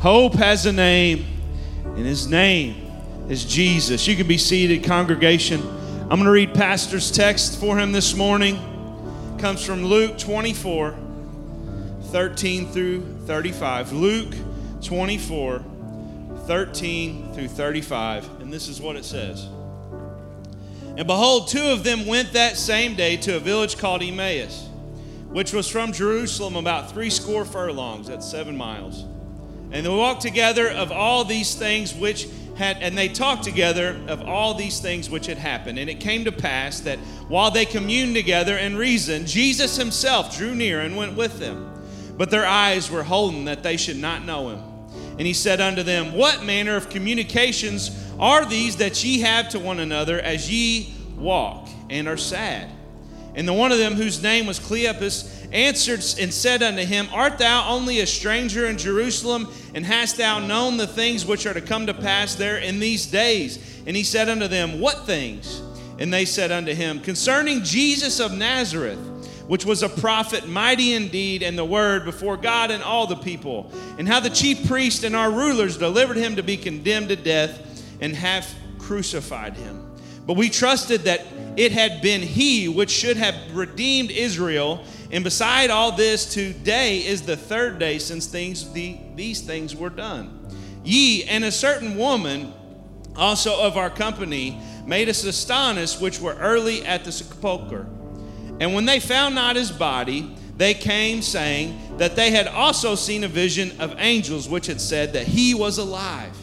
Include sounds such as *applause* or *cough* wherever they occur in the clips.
Hope has a name, and his name is Jesus. You can be seated, congregation. I'm going to read Pastor's text for him this morning. It comes from Luke 24, 13 through 35. Luke 24, 13 through 35. And this is what it says. And behold, two of them went that same day to a village called Emmaus, which was from Jerusalem about three score furlongs, that's seven miles. And they walked together of all these things which had, and they talked together of all these things which had happened. And it came to pass that while they communed together and reasoned, Jesus himself drew near and went with them. But their eyes were holden that they should not know him. And he said unto them, What manner of communications are these that ye have to one another as ye walk and are sad? And the one of them, whose name was Cleopas, answered and said unto him, Art thou only a stranger in Jerusalem, and hast thou known the things which are to come to pass there in these days? And he said unto them, What things? And they said unto him, Concerning Jesus of Nazareth, which was a prophet, mighty indeed in the word before God and all the people, and how the chief priests and our rulers delivered him to be condemned to death and have crucified him. But we trusted that it had been he which should have redeemed Israel. And beside all this, today is the third day since things, the, these things were done. Ye and a certain woman also of our company made us astonished, which were early at the sepulchre. And when they found not his body, they came saying that they had also seen a vision of angels, which had said that he was alive.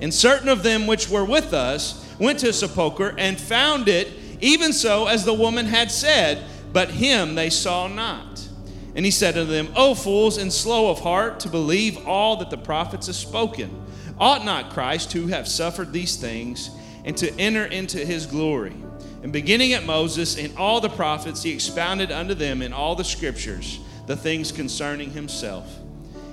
And certain of them which were with us went to sepulchre and found it even so as the woman had said, but him they saw not. And he said to them, O fools and slow of heart to believe all that the prophets have spoken. Ought not Christ to have suffered these things and to enter into his glory? And beginning at Moses and all the prophets, he expounded unto them in all the scriptures the things concerning himself.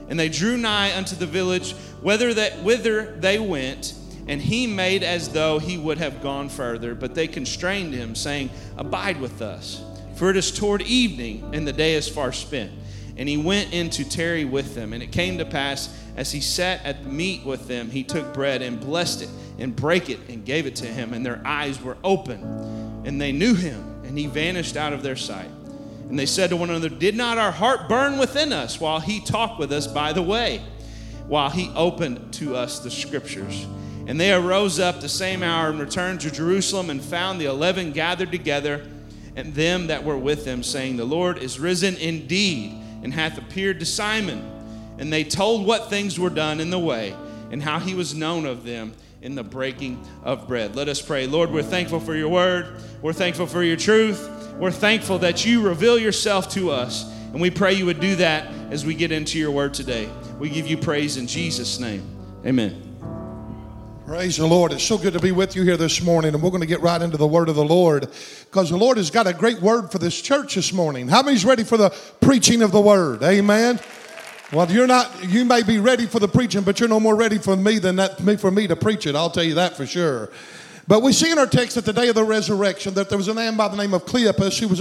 And they drew nigh unto the village whither whither they went, and he made as though he would have gone further, but they constrained him, saying, Abide with us, for it is toward evening, and the day is far spent. And he went in to tarry with them. And it came to pass, as he sat at meat with them, he took bread and blessed it, and brake it, and gave it to him. And their eyes were open, and they knew him, and he vanished out of their sight. And they said to one another, Did not our heart burn within us while he talked with us by the way, while he opened to us the scriptures? And they arose up the same hour and returned to Jerusalem and found the eleven gathered together and them that were with them, saying, The Lord is risen indeed and hath appeared to Simon. And they told what things were done in the way and how he was known of them in the breaking of bread. Let us pray. Lord, we're thankful for your word. We're thankful for your truth. We're thankful that you reveal yourself to us. And we pray you would do that as we get into your word today. We give you praise in Jesus' name. Amen. Praise the Lord. It's so good to be with you here this morning, and we're going to get right into the word of the Lord because the Lord has got a great word for this church this morning. How many's ready for the preaching of the word? Amen. Well, you're not, you may be ready for the preaching, but you're no more ready for me than that for me to preach it. I'll tell you that for sure. But we see in our text at the day of the resurrection that there was a man by the name of Cleopas who was,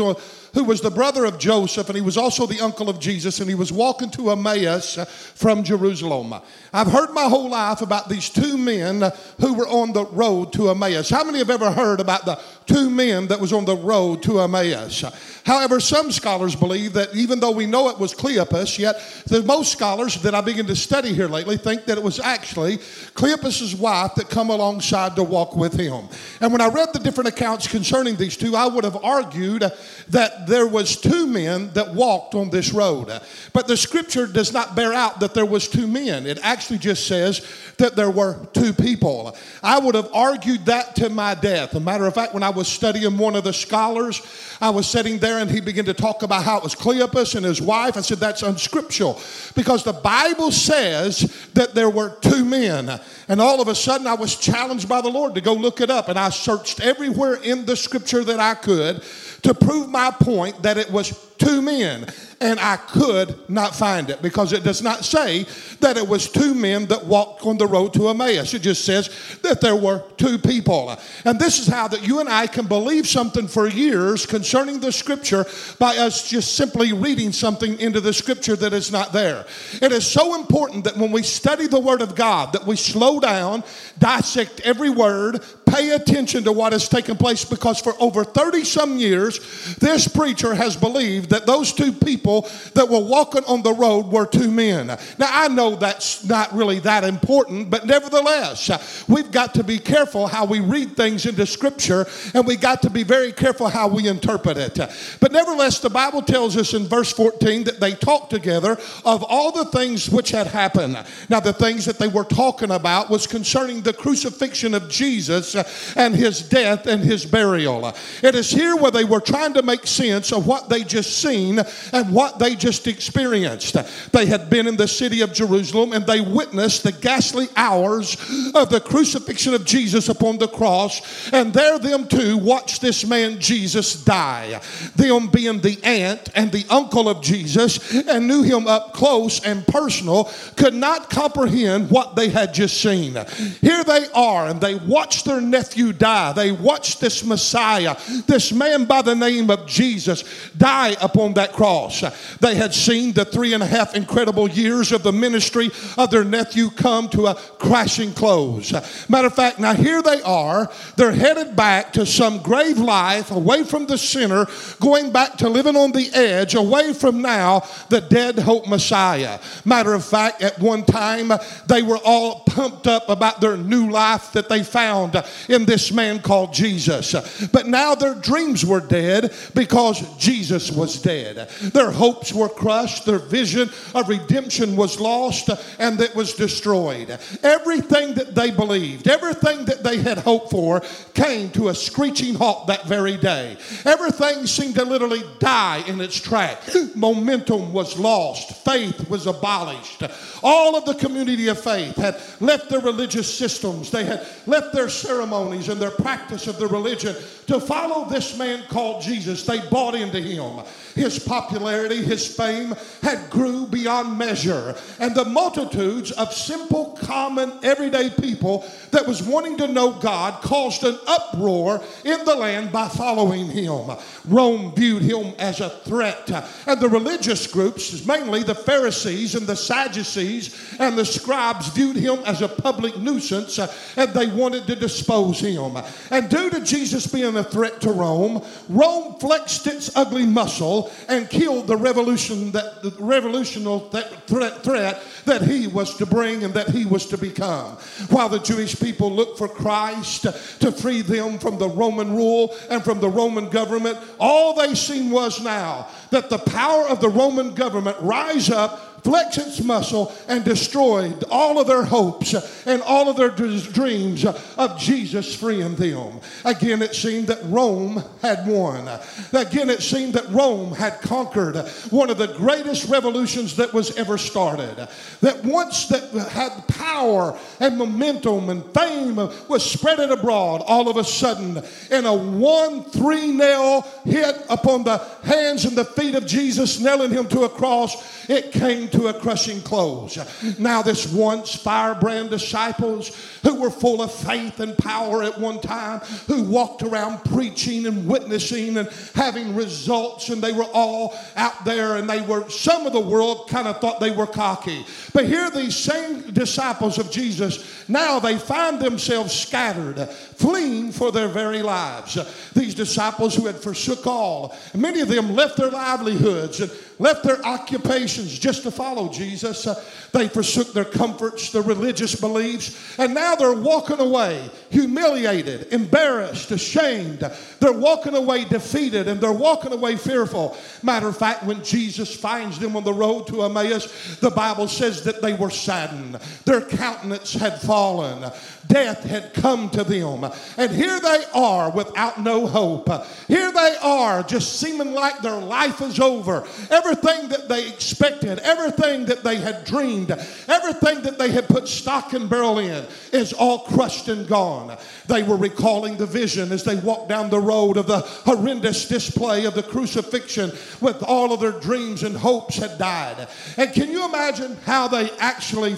who was the brother of Joseph, and he was also the uncle of Jesus, and he was walking to Emmaus from Jerusalem. I've heard my whole life about these two men who were on the road to Emmaus. How many have ever heard about the two men that was on the road to Emmaus? However, some scholars believe that even though we know it was Cleopas, yet the most scholars that I begin to study here lately think that it was actually Cleopas's wife that come alongside to walk with him. And when I read the different accounts concerning these two, I would have argued that there was two men that walked on this road. But the scripture does not bear out that there was two men. It actually just says that there were two people. I would have argued that to my death. A matter of fact, when I was studying one of the scholars, I was sitting there and he began to talk about how it was Cleopas and his wife. I said, that's unscriptural because the Bible says that there were two men. And all of a sudden, I was challenged by the Lord to go look it up. And I searched everywhere in the scripture that I could to prove my point that it was two men and I could not find it because it does not say that it was two men that walked on the road to Emmaus. It just says that there were two people. And this is how that you and I can believe something for years concerning the scripture by us just simply reading something into the scripture that is not there. It is so important that when we study the word of God that we slow down, dissect every word, pay attention to what has taken place because for over 30 some years this preacher has believed that those two people that were walking on the road were two men. Now, I know that's not really that important, but nevertheless, we've got to be careful how we read things into Scripture and we got to be very careful how we interpret it. But nevertheless, the Bible tells us in verse 14 that they talked together of all the things which had happened. Now, the things that they were talking about was concerning the crucifixion of Jesus uh, and his death and his burial. It is here where they were trying to make sense of what they just seen and what they just experienced. They had been in the city of Jerusalem and they witnessed the ghastly hours of the crucifixion of Jesus upon the cross. And there, them too watched this man Jesus die. Them being the aunt and the uncle of Jesus and knew him up close and personal, could not comprehend what they had just seen. Here they are, and they watched their nephew die. They watched this Messiah, this man by the name of Jesus, die upon that cross. They had seen the three and a half incredible years of the ministry of their nephew come to a crashing close. Matter of fact, now here they are. They're headed back to some grave life away from the sinner, going back to living on the edge, away from now the dead hope Messiah. Matter of fact, at one time they were all pumped up about their new life that they found in this man called Jesus. But now their dreams were dead because Jesus was dead. Their hopes were crushed, their vision of redemption was lost, and that was destroyed. Everything that they believed, everything that they had hoped for, came to a screeching halt that very day. Everything seemed to literally die in its track. Momentum was lost, faith was abolished. All of the community of faith had left their religious systems, they had left their ceremonies and their practice of their religion to follow this man called Jesus. They bought into him. His popularity, his fame had grew beyond measure. And the multitudes of simple, common, everyday people that was wanting to know God caused an uproar in the land by following him. Rome viewed him as a threat. And the religious groups, mainly the Pharisees and the Sadducees and the scribes, viewed him as a public nuisance uh, and they wanted to dispose him. And due to Jesus being a threat to Rome, Rome flexed its ugly muscle and killed the revolution that the revolutionary threat, threat that he was to bring and that he was to become. While the Jewish people looked for Christ to free them from the Roman rule and from the Roman government, all they seen was now that the power of the Roman government rise up flex its muscle and destroyed all of their hopes and all of their dreams of Jesus freeing them. Again, it seemed that Rome had won. Again, it seemed that Rome had conquered one of the greatest revolutions that was ever started. That once that had power and momentum and fame was spread it abroad, all of a sudden, in a one three nail hit upon the hands and the feet of Jesus, nailing him to a cross, it came to a crushing close. Now, this once firebrand disciples who were full of faith and power at one time, who walked around preaching and witnessing and having results, and they were all out there, and they were, some of the world kind of thought they were cocky. But here, these same disciples of Jesus, now they find themselves scattered, fleeing for their very lives. These disciples who had forsook all, many of them left their livelihoods and left their occupations just to follow Jesus. They forsook their comforts, their religious beliefs, and now they're walking away humiliated, embarrassed, ashamed. They're walking away defeated and they're walking away fearful. Matter of fact, when Jesus finds them on the road to Emmaus, the Bible says that they were saddened. Their countenance had fallen. Death had come to them. And here they are without no hope. Here they are just seeming like their life is over. Everything that they expected, everything everything that they had dreamed, everything that they had put stock and barrel in is all crushed and gone. They were recalling the vision as they walked down the road of the horrendous display of the crucifixion with all of their dreams and hopes had died. And can you imagine how they actually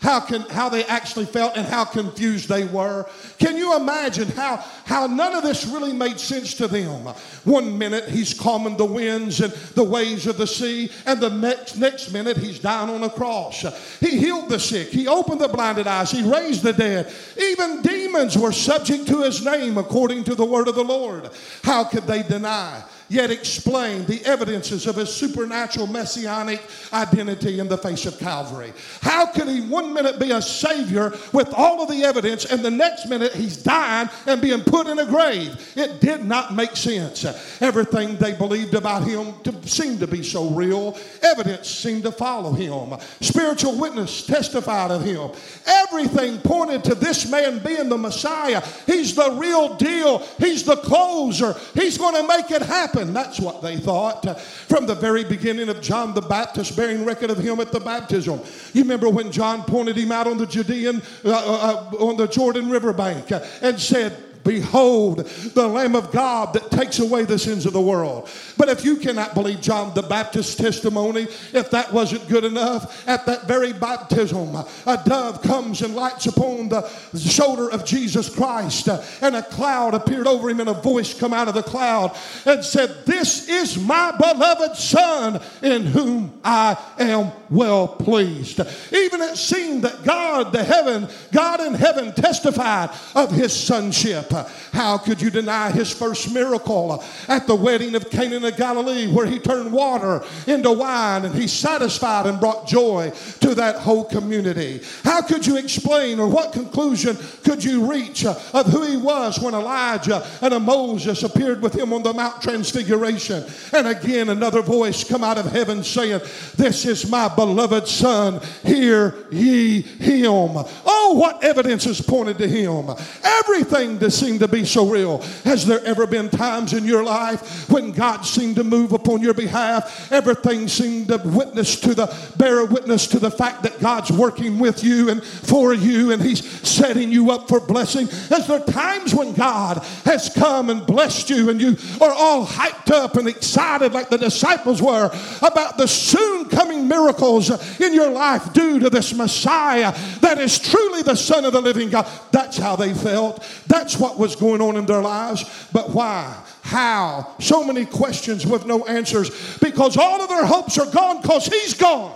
how can how they actually felt and how confused they were. Can you imagine how how none of this really made sense to them? One minute he's calming the winds and the waves of the sea, and the next next minute he's dying on a cross. He healed the sick, he opened the blinded eyes, he raised the dead. Even demons were subject to his name according to the word of the Lord. How could they deny? Yet explain the evidences of his supernatural messianic identity in the face of Calvary. How could he one minute be a savior with all of the evidence and the next minute he's dying and being put in a grave? It did not make sense. Everything they believed about him seemed to be so real. Evidence seemed to follow him. Spiritual witness testified of him. Everything pointed to this man being the Messiah. He's the real deal. He's the closer. He's going to make it happen happen. That's what they thought. From the very beginning of John the Baptist bearing record of him at the baptism. You remember when John pointed him out on the Judean, uh, uh, uh on the Jordan River bank and said, Behold, the Lamb of God that takes away the sins of the world. But if you cannot believe John the Baptist's testimony, if that wasn't good enough, at that very baptism, a dove comes and lights upon the shoulder of Jesus Christ, and a cloud appeared over him, and a voice come out of the cloud and said, This is my beloved Son in whom I am well pleased. Even it seemed that God, the heaven, God in heaven testified of his sonship. How could you deny his first miracle at the wedding of Cana of Galilee, where he turned water into wine and he satisfied and brought joy to that whole community? How could you explain or what conclusion could you reach uh, of who he was when Elijah and a Moses appeared with him on the Mount Transfiguration? And again, another voice come out of heaven saying, This is my beloved Son, hear ye him. Oh, what evidence is pointed to him? Everything to seem to be so real. Has there ever been times in your life when God seemed to move upon your behalf? Everything seemed to witness to the bear witness to the fact that God's working with you and for you and He's setting you up for blessing. Has there times when God has come and blessed you and you are all hyped up and excited like the disciples were about the soon coming miracles in your life due to this Messiah that is truly the Son of the living God? That's how they felt. That's what was going on in their lives. But why? How? So many questions with no answers because all of their hopes are gone because He's gone.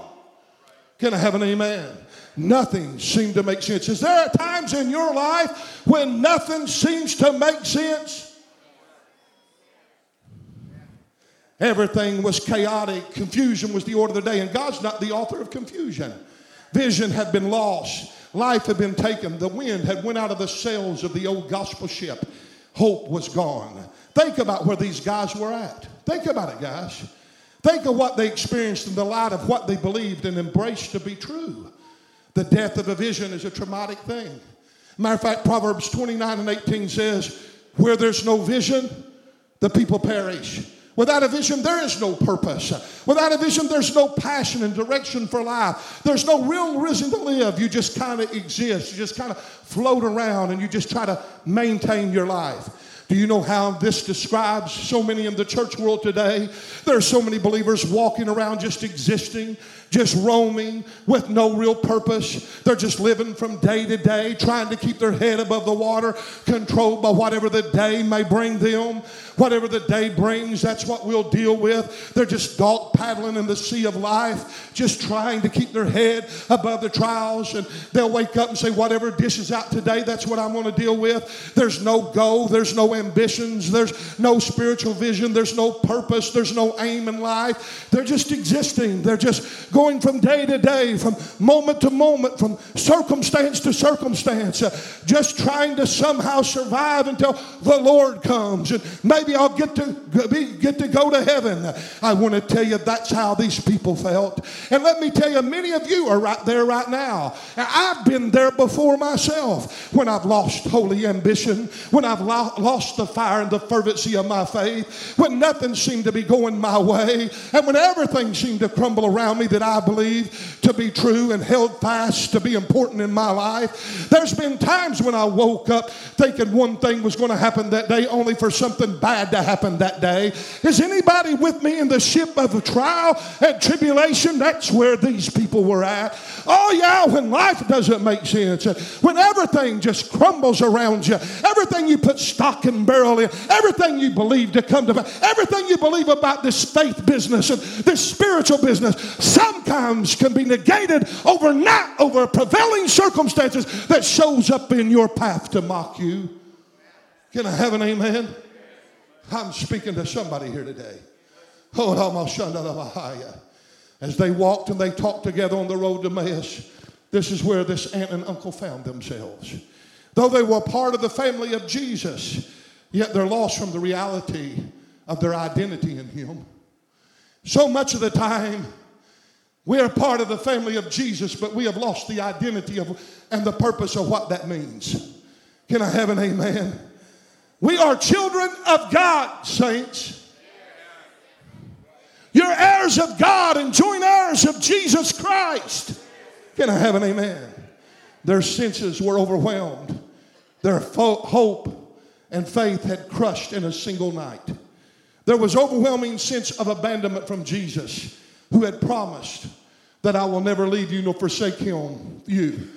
Can I have an amen? Nothing seemed to make sense. Is there times in your life when nothing seems to make sense? Everything was chaotic. Confusion was the order of the day, and God's not the author of confusion. Vision had been lost. Life had been taken. The wind had went out of the sails of the old gospel ship. Hope was gone. Think about where these guys were at. Think about it, guys. Think of what they experienced in the light of what they believed and embraced to be true. The death of a vision is a traumatic thing. Matter of fact, Proverbs 29 and 18 says, Where there's no vision, the people perish. Without a vision, there is no purpose. Without a vision, there's no passion and direction for life. There's no real reason to live. You just kind of exist. You just kind of float around and you just try to maintain your life. Do you know how this describes so many in the church world today? There are so many believers walking around just existing, just roaming with no real purpose. They're just living from day to day, trying to keep their head above the water, controlled by whatever the day may bring them. Whatever the day brings, that's what we'll deal with. They're just dog paddling in the sea of life, just trying to keep their head above the trials. And they'll wake up and say, Whatever dishes out today, that's what I'm going to deal with. There's no goal, there's no ambitions, there's no spiritual vision, there's no purpose, there's no aim in life. They're just existing. They're just going from day to day, from moment to moment, from circumstance to circumstance, uh, just trying to somehow survive until the Lord comes. And maybe I'll get to be, get to go to heaven. I want to tell you that's how these people felt. And let me tell you, many of you are right there right now. I've been there before myself when I've lost holy ambition, when I've lo- lost the fire and the fervency of my faith, when nothing seemed to be going my way, and when everything seemed to crumble around me that I believe to be true and held fast to be important in my life. There's been times when I woke up thinking one thing was going to happen that day, only for something bad to happen that day. Is anybody with me in the ship of trial and tribulation? That's where these people were at. Oh, yeah, when life doesn't make sense, when everything just crumbles around you, everything you put stock and everything you believe to come to pass, everything you believe about this faith business and this spiritual business sometimes can be negated overnight over prevailing circumstances that shows up in your path to mock you. Can I have an amen? I'm speaking to somebody here today. As they walked and they talked together on the road to Emmaus, this is where this aunt and uncle found themselves. Though they were part of the family of Jesus, yet they're lost from the reality of their identity in Him. So much of the time, we are part of the family of Jesus, but we have lost the identity of and the purpose of what that means. Can I have an amen? We are children of God, saints. You're heirs of God and joint heirs of Jesus Christ. Can I have an amen? Their senses were overwhelmed. Their fo- hope and faith had crushed in a single night. There was overwhelming sense of abandonment from Jesus, who had promised that I will never leave you nor forsake him, you.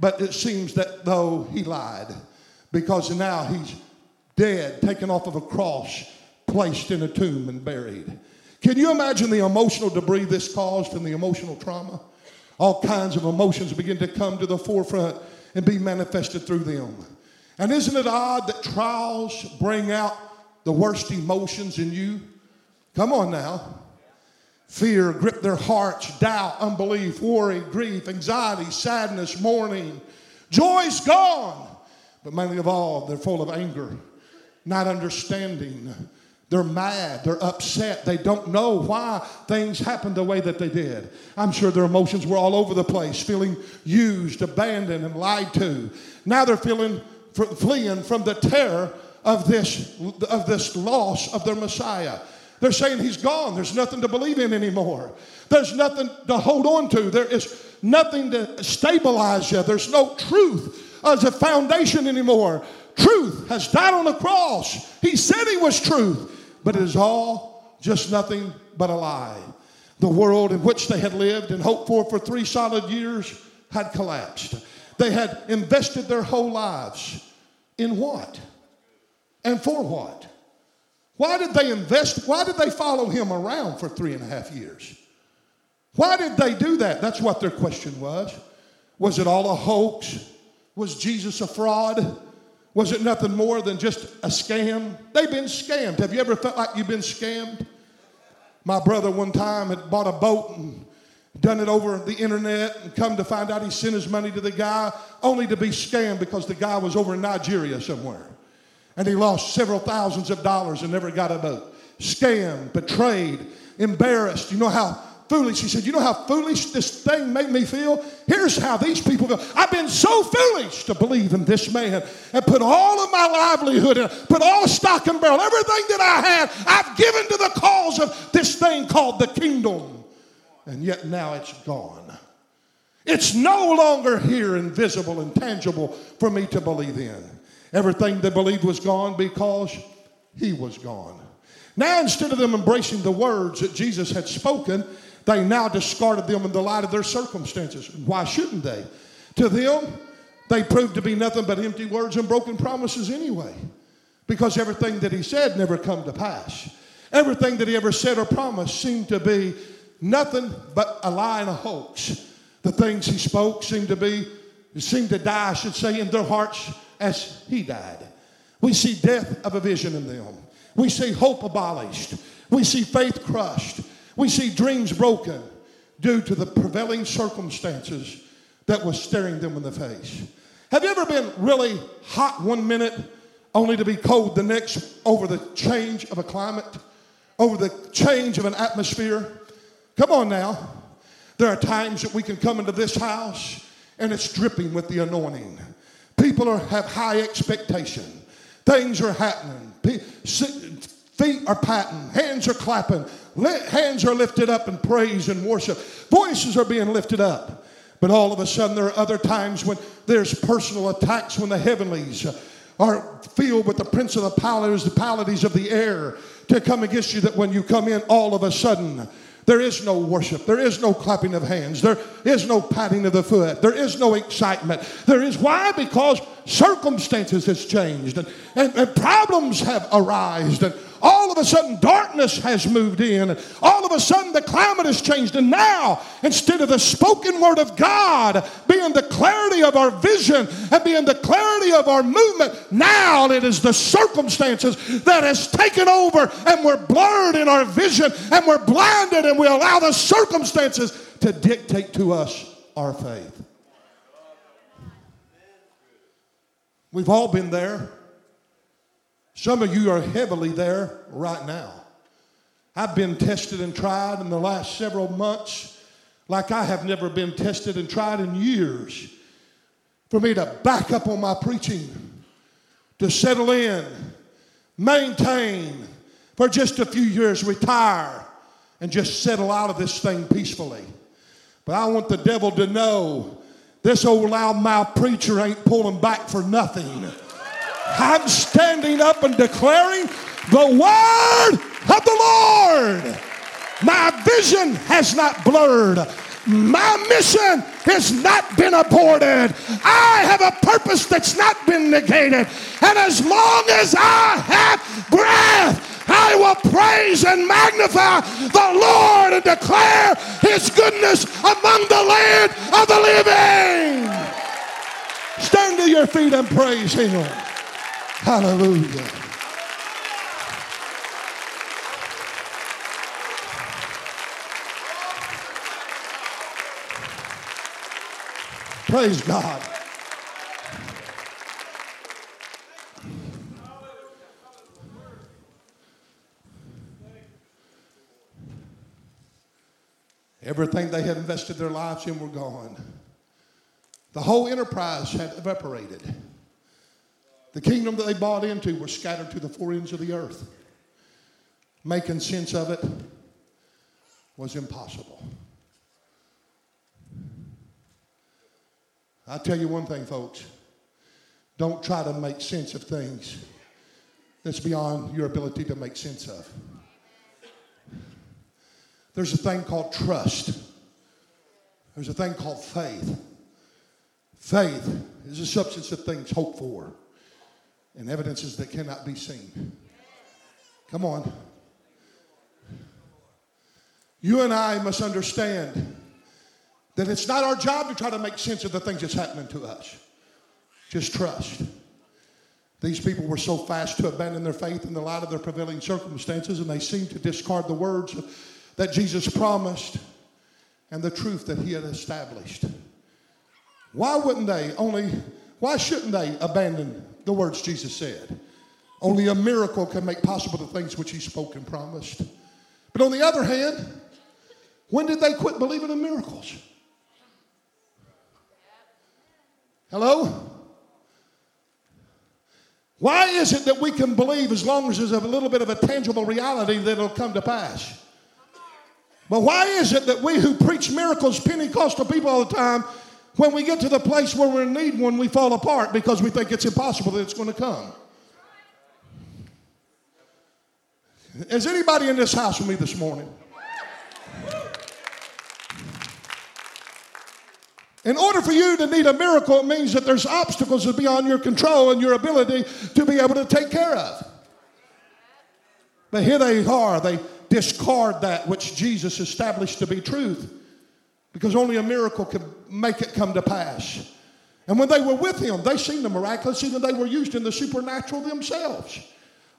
But it seems that though he lied, because now he's dead, taken off of a cross, placed in a tomb and buried. Can you imagine the emotional debris this caused and the emotional trauma? All kinds of emotions begin to come to the forefront and be manifested through them. And isn't it odd that trials bring out the worst emotions in you? Come on now. Fear grip their hearts, doubt, unbelief, worry, grief, anxiety, sadness, mourning. Joy's gone. But mainly of all, they're full of anger, not understanding. They're mad, they're upset, they don't know why things happened the way that they did. I'm sure their emotions were all over the place, feeling used, abandoned, and lied to. Now they're feeling fleeing from the terror of this, of this loss of their Messiah. They're saying he's gone. There's nothing to believe in anymore. There's nothing to hold on to. There is nothing to stabilize you. There's no truth as a foundation anymore. Truth has died on the cross. He said he was truth but it is all just nothing but a lie. The world in which they had lived and hoped for for three solid years had collapsed. They had invested their whole lives in what? And for what? Why did they invest? Why did they follow him around for three and a half years? Why did they do that? That's what their question was. Was it all a hoax? Was Jesus a fraud? Was it nothing more than just a scam? They've been scammed. Have you ever felt like you've been scammed? My brother one time had bought a boat and done it over the internet and come to find out he sent his money to the guy only to be scammed because the guy was over in Nigeria somewhere. And he lost several thousands of dollars and never got a boat. Scammed, betrayed, embarrassed. You know how foolish. He said, You know how foolish this thing made me feel? Here's how these people feel. I've been so foolish to believe in this man and put all of my livelihood in, put all stock and barrel, everything that I had, I've given to the cause of this thing called the kingdom. And yet now it's gone. It's no longer here, invisible and tangible for me to believe in. Everything they believed was gone because he was gone. Now, instead of them embracing the words that Jesus had spoken, they now discarded them in the light of their circumstances. Why shouldn't they? To them, they proved to be nothing but empty words and broken promises anyway, because everything that he said never come to pass. Everything that he ever said or promised seemed to be nothing but a lie and a hoax. The things he spoke seemed to be, seemed to die, I should say, in their hearts as he died. We see death of a vision in them. We see hope abolished. We see faith crushed. We see dreams broken due to the prevailing circumstances that was staring them in the face. Have you ever been really hot one minute only to be cold the next over the change of a climate, over the change of an atmosphere? Come on now. There are times that we can come into this house and it's dripping with the anointing. People are, have high expectation. Things are happening. Feet are patting, hands are clapping, hands are lifted up in praise and worship. Voices are being lifted up. But all of a sudden, there are other times when there's personal attacks when the heavenlies are filled with the prince of the principalities of the air to come against you that when you come in, all of a sudden, there is no worship. There is no clapping of hands. There is no patting of the foot. There is no excitement. There is why? Because circumstances has changed and, and, and problems have arisen. And all of a sudden darkness has moved in. And all of a sudden the climate has changed. And now instead of the spoken word of god being the clarity of our vision and being the clarity of our movement now it is the circumstances that has taken over and we're blurred in our vision and we're blinded and we allow the circumstances to dictate to us our faith we've all been there some of you are heavily there right now. I've been tested and tried in the last several months like I have never been tested and tried in years. For me to back up on my preaching, to settle in, maintain, for just a few years, retire, and just settle out of this thing peacefully. But I want the devil to know this old loudmouth preacher ain't pulling back for nothing. I'm standing up and declaring the word of the Lord. My vision has not blurred. My mission has not been aborted. I have a purpose that's not been negated. And as long as I have breath, I will praise and magnify the Lord and declare his goodness among the land of the living. Stand to your feet and praise him. Hallelujah. Praise God. Everything they had invested their lives in were gone. The whole enterprise had evaporated. The kingdom that they bought into was scattered to the four ends of the earth. Making sense of it was impossible. I tell you one thing, folks. Don't try to make sense of things that's beyond your ability to make sense of. There's a thing called trust. There's a thing called faith. Faith is a substance of things hoped for and evidences that cannot be seen. Come on. You and I must understand that it's not our job to try to make sense of the things that's happening to us. Just trust. These people were so fast to abandon their faith in the light of their prevailing circumstances, and they seemed to discard the words that Jesus promised and the truth that he had established. Why wouldn't they only, why shouldn't they abandon the words Jesus said. Only a miracle can make possible the things which he spoke and promised. But on the other hand, when did they quit believing in miracles? Hello? Why is it that we can believe as long as there's a little bit of a tangible reality that it'll come to pass? But why is it that we who preach miracles, Pentecostal people all the time, when we get to the place where in need one, we fall apart because we think it's impossible that it's going to come. Is anybody in this house with me this morning? In order for you to need a miracle, it means that there's obstacles that beyond your control and your ability to be able to take care of. But here they are, they discard that which Jesus established to be truth because only a miracle could make it come to pass. And when they were with him, they seen the miraculous, even they were used in the supernatural themselves.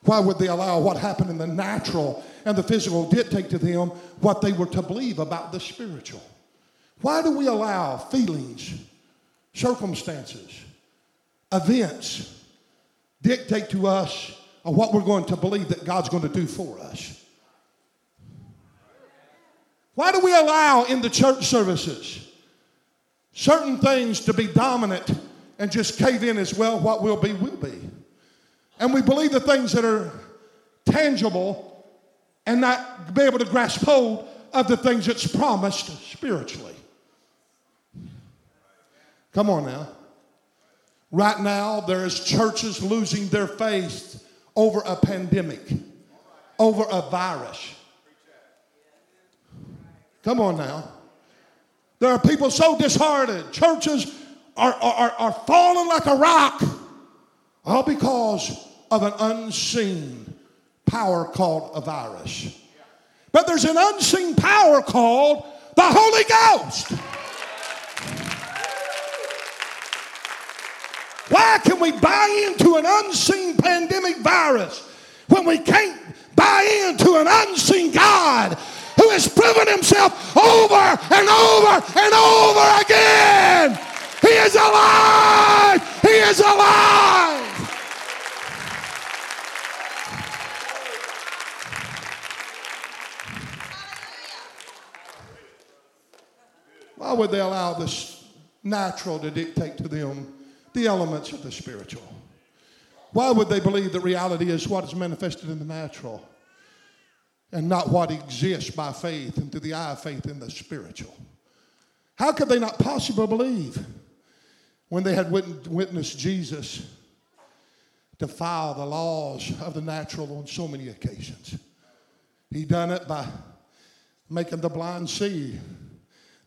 Why would they allow what happened in the natural and the physical dictate to them what they were to believe about the spiritual? Why do we allow feelings, circumstances, events dictate to us what we're going to believe that God's going to do for us? Why do we allow in the church services certain things to be dominant and just cave in as well? What will be, will be. And we believe the things that are tangible and not be able to grasp hold of the things that's promised spiritually. Come on now. Right now, there is churches losing their faith over a pandemic, over a virus. Come on now. There are people so disheartened. Churches are, are, are falling like a rock, all because of an unseen power called a virus. But there's an unseen power called the Holy Ghost. Why can we buy into an unseen pandemic virus when we can't buy into an unseen God has proven himself over and over and over again? He is alive! He is alive! Why would they allow this natural to dictate to them the elements of the spiritual? Why would they believe that reality is what is manifested in the natural and not what exists by faith and through the eye of faith in the spiritual? How could they not possibly believe when they had witnessed Jesus defile the laws of the natural on so many occasions? He done it by making the blind see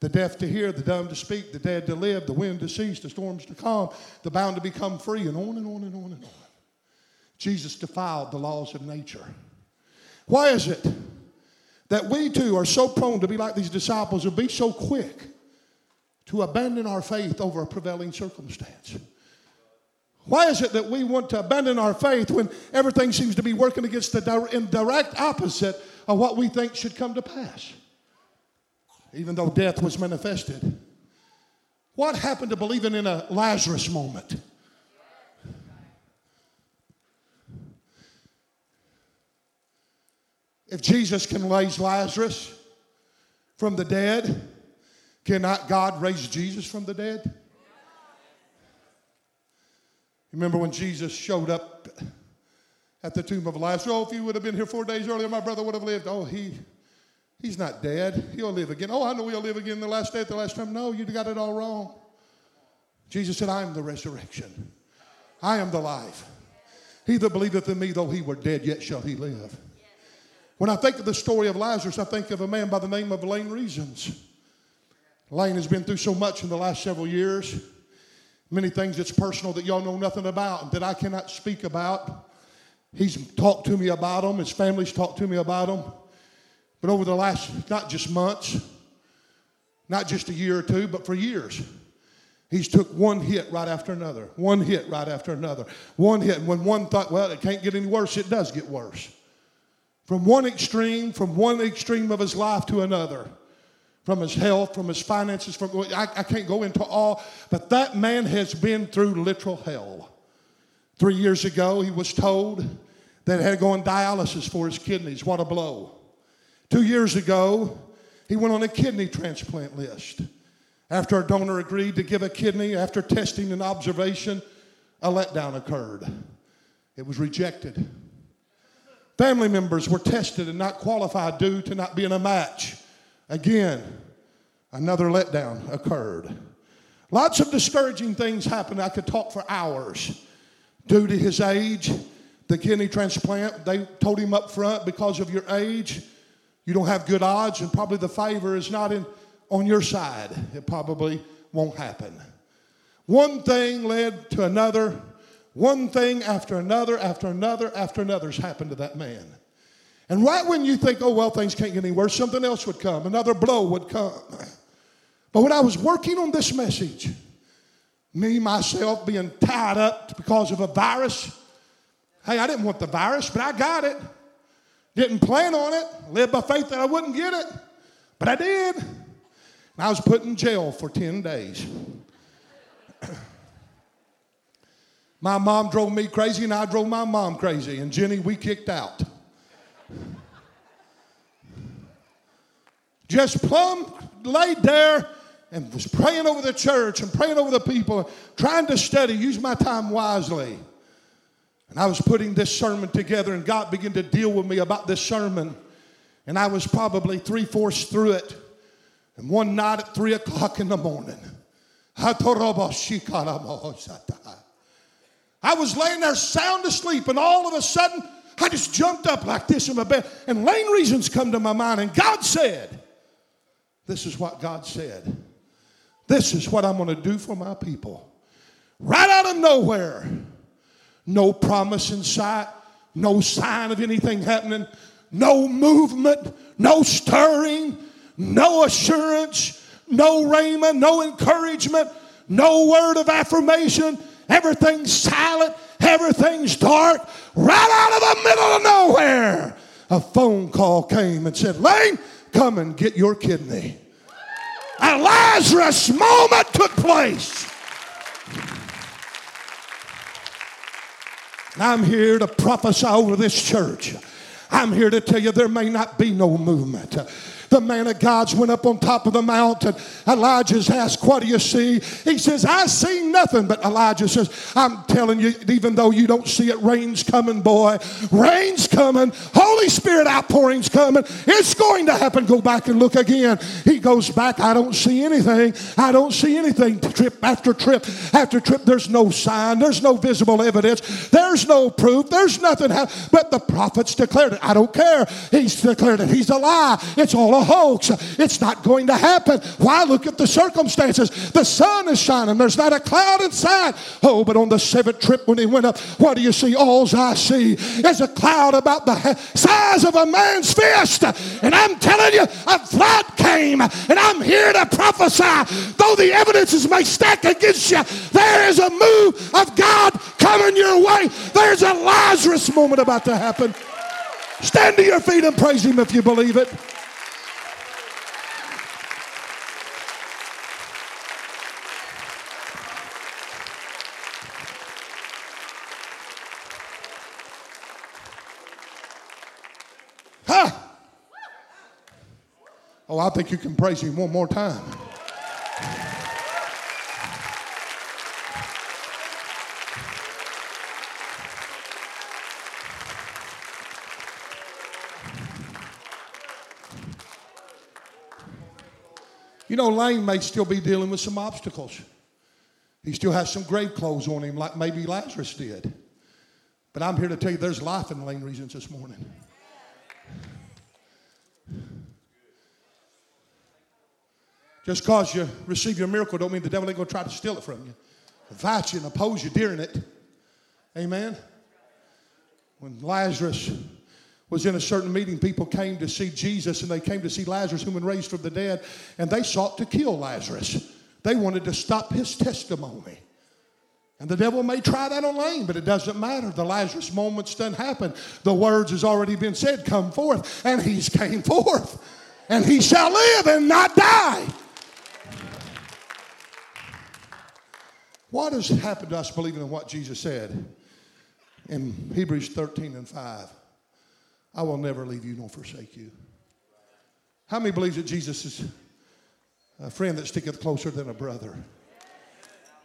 the deaf to hear, the dumb to speak, the dead to live, the wind to cease, the storms to calm, the bound to become free, and on and on and on and on. Jesus defiled the laws of nature. Why is it that we too are so prone to be like these disciples and be so quick to abandon our faith over a prevailing circumstance? Why is it that we want to abandon our faith when everything seems to be working against the in direct opposite of what we think should come to pass? even though death was manifested. What happened to believing in a Lazarus moment? If Jesus can raise Lazarus from the dead, cannot God raise Jesus from the dead? Remember when Jesus showed up at the tomb of Lazarus? Oh, if you would have been here four days earlier, my brother would have lived. Oh, he He's not dead. He'll live again. Oh, I know he'll live again the last day at the last time. No, you got it all wrong. Jesus said, I am the resurrection. I am the life. He that believeth in me, though he were dead, yet shall he live. When I think of the story of Lazarus, I think of a man by the name of Lane Reasons. Lane has been through so much in the last several years. Many things that's personal that y'all know nothing about and that I cannot speak about. He's talked to me about them. His family's talked to me about them. But over the last, not just months, not just a year or two, but for years, he's took one hit right after another, one hit right after another, one hit. And when one thought, well, it can't get any worse, it does get worse. From one extreme, from one extreme of his life to another, from his health, from his finances, from I, I can't go into all, but that man has been through literal hell. Three years ago, he was told that he had to go on dialysis for his kidneys. What a blow. Two years ago, he went on a kidney transplant list. After a donor agreed to give a kidney, after testing and observation, a letdown occurred. It was rejected. Family members were tested and not qualified due to not being a match. Again, another letdown occurred. Lots of discouraging things happened. I could talk for hours. Due to his age, the kidney transplant, they told him up front because of your age, you don't have good odds, and probably the favor is not in, on your side. It probably won't happen. One thing led to another. One thing after another, after another, after another has happened to that man. And right when you think, oh, well, things can't get any worse, something else would come. Another blow would come. But when I was working on this message, me, myself, being tied up because of a virus, hey, I didn't want the virus, but I got it. Didn't plan on it, lived by faith that I wouldn't get it, but I did. And I was put in jail for 10 days. *clears throat* my mom drove me crazy, and I drove my mom crazy. And Jenny, we kicked out. Just plumb laid there and was praying over the church and praying over the people, trying to study, use my time wisely. And I was putting this sermon together, and God began to deal with me about this sermon. And I was probably three fourths through it. And one night at three o'clock in the morning, oh, oh, I was laying there sound asleep, and all of a sudden, I just jumped up like this in my bed, and lane reasons come to my mind, and God said, This is what God said. This is what I'm going to do for my people. Right out of nowhere, no promise in sight, no sign of anything happening, no movement, no stirring, no assurance, no rhema, no encouragement, no word of affirmation. Everything's silent, everything's dark. Right out of the middle of nowhere, a phone call came and said, Lane, come and get your kidney. A Lazarus moment took place. I'm here to prophesy over this church. I'm here to tell you there may not be no movement. The man of God's went up on top of the mountain. Elijah's asked, What do you see? He says, I see nothing. But Elijah says, I'm telling you, even though you don't see it, rain's coming, boy. Rain's coming. Holy Spirit outpouring's coming. It's going to happen. Go back and look again. He goes back. I don't see anything. I don't see anything. Trip after trip after trip. There's no sign. There's no visible evidence. There's no proof. There's nothing. But the prophets declared it. I don't care. He's declared it. He's a lie. It's all a hoax. It's not going to happen. Why? Look at the circumstances. The sun is shining. There's not a cloud in sight. Oh, but on the seventh trip when he went up, what do you see? All I see is a cloud about the size of a man's fist. And I'm telling you, a flood came. And I'm here to prophesy. Though the evidences may stack against you, there is a move of God coming your way. There's a Lazarus moment about to happen. Stand to your feet and praise Him if you believe it. Oh, I think you can praise him one more time. You know, Lane may still be dealing with some obstacles. He still has some grave clothes on him, like maybe Lazarus did. But I'm here to tell you there's life in Lane Reasons this morning. Just because you receive your miracle don't mean the devil ain't going to try to steal it from you. Fight you and oppose you during it. Amen. When Lazarus was in a certain meeting, people came to see Jesus and they came to see Lazarus, whom had raised from the dead, and they sought to kill Lazarus. They wanted to stop his testimony. And the devil may try that on Lane, but it doesn't matter. The Lazarus moments doesn't happen. The words has already been said, come forth, and he's came forth. And he shall live and not die. What has happened to us believing in what Jesus said in Hebrews 13 and 5? I will never leave you nor forsake you. How many believes that Jesus is a friend that sticketh closer than a brother?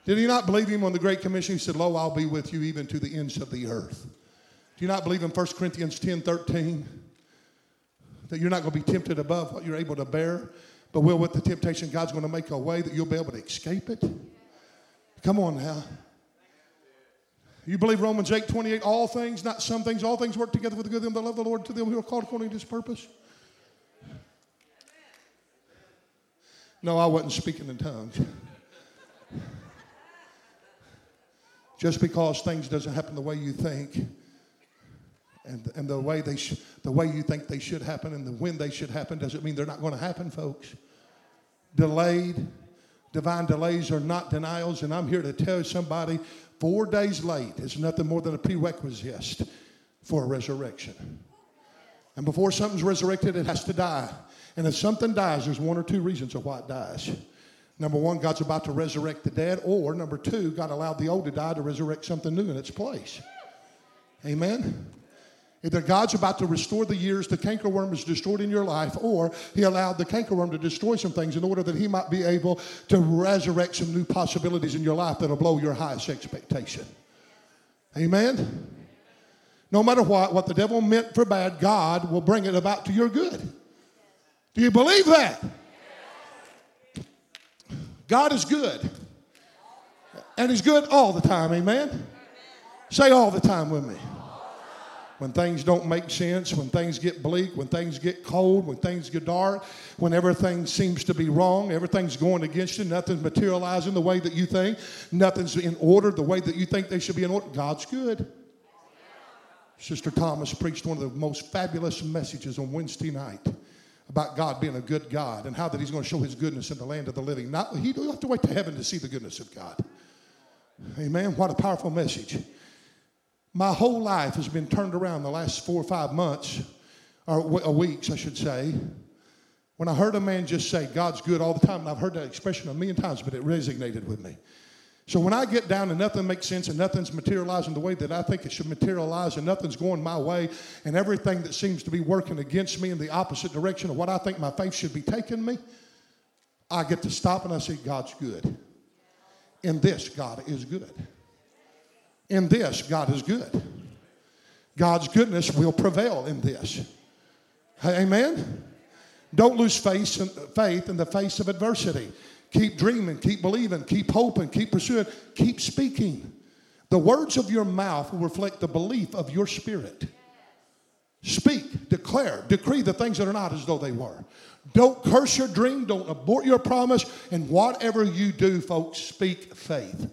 Did he not believe him on the Great Commission? He said, Lo, I'll be with you even to the ends of the earth. Do you not believe in 1 Corinthians 10 13? That you're not going to be tempted above what you're able to bear, but will with the temptation, God's going to make a way that you'll be able to escape it? Come on now. You believe Romans 8 28, all things, not some things, all things work together for the good of them that love the Lord, to them who are called according to his purpose? No, I wasn't speaking in tongues. Just because things doesn't happen the way you think, and, and the, way they sh- the way you think they should happen and the when they should happen doesn't mean they're not going to happen, folks. Delayed Divine delays are not denials, and I'm here to tell somebody four days late is nothing more than a prerequisite for a resurrection. And before something's resurrected, it has to die. And if something dies, there's one or two reasons of why it dies. Number one, God's about to resurrect the dead, or number two, God allowed the old to die to resurrect something new in its place. Amen? Either God's about to restore the years the cankerworm has destroyed in your life, or He allowed the cankerworm to destroy some things in order that He might be able to resurrect some new possibilities in your life that'll blow your highest expectation. Amen? No matter what, what the devil meant for bad, God will bring it about to your good. Do you believe that? God is good. And He's good all the time, amen? Say all the time with me. When things don't make sense, when things get bleak, when things get cold, when things get dark, when everything seems to be wrong, everything's going against you, nothing's materializing the way that you think, nothing's in order the way that you think they should be in order, God's good. Sister Thomas preached one of the most fabulous messages on Wednesday night about God being a good God and how that He's going to show His goodness in the land of the living. Not, you have to wait to heaven to see the goodness of God. Amen. What a powerful message. My whole life has been turned around the last four or five months, or uh, weeks, I should say. When I heard a man just say, God's good all the time, and I've heard that expression a million times, but it resonated with me. So when I get down and nothing makes sense and nothing's materializing the way that I think it should materialize and nothing's going my way and everything that seems to be working against me in the opposite direction of what I think my faith should be taking me, I get to stop and I say, God's good. In this, God is good. In this, God is good. God's goodness will prevail in this. Amen? Don't lose faith in, faith in the face of adversity. Keep dreaming, keep believing, keep hoping, keep pursuing, keep speaking. The words of your mouth will reflect the belief of your spirit. Speak, declare, decree the things that are not as though they were. Don't curse your dream, don't abort your promise, and whatever you do, folks, speak faith.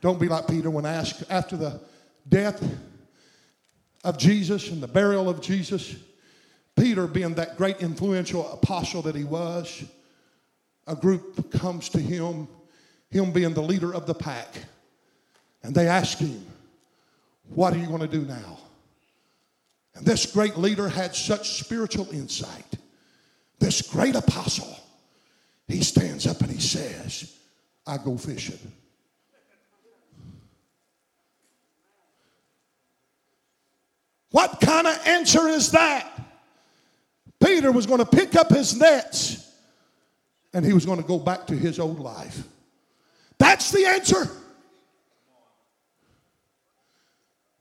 Don't be like Peter when asked after the death of Jesus and the burial of Jesus. Peter, being that great influential apostle that he was, a group comes to him, him being the leader of the pack, and they ask him, What are you going to do now? And this great leader had such spiritual insight. This great apostle, he stands up and he says, I go fishing. What kind of answer is that? Peter was going to pick up his nets and he was going to go back to his old life. That's the answer.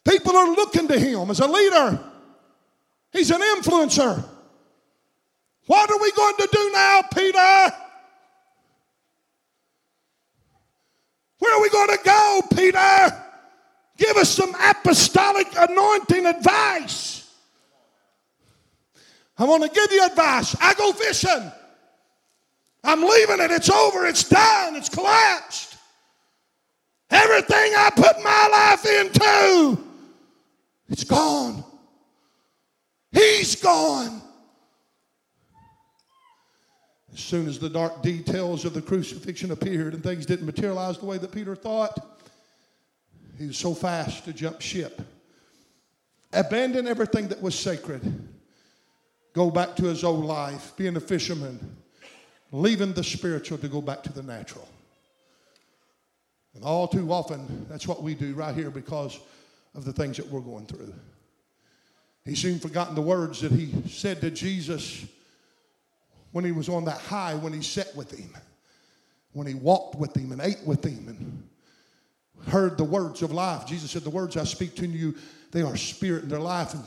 People are looking to him as a leader. He's an influencer. What are we going to do now, Peter? Where are we going to go, Peter? Give us some apostolic anointing advice. I want to give you advice. I go fishing. I'm leaving it. It's over. It's done. It's collapsed. Everything I put my life into, it's gone. He's gone. As soon as the dark details of the crucifixion appeared and things didn't materialize the way that Peter thought, he was so fast to jump ship. Abandon everything that was sacred. Go back to his old life, being a fisherman, leaving the spiritual to go back to the natural. And all too often, that's what we do right here because of the things that we're going through. He soon forgotten the words that he said to Jesus when he was on that high, when he sat with him, when he walked with him and ate with him and heard the words of life. Jesus said, The words I speak to you, they are spirit and they're life. And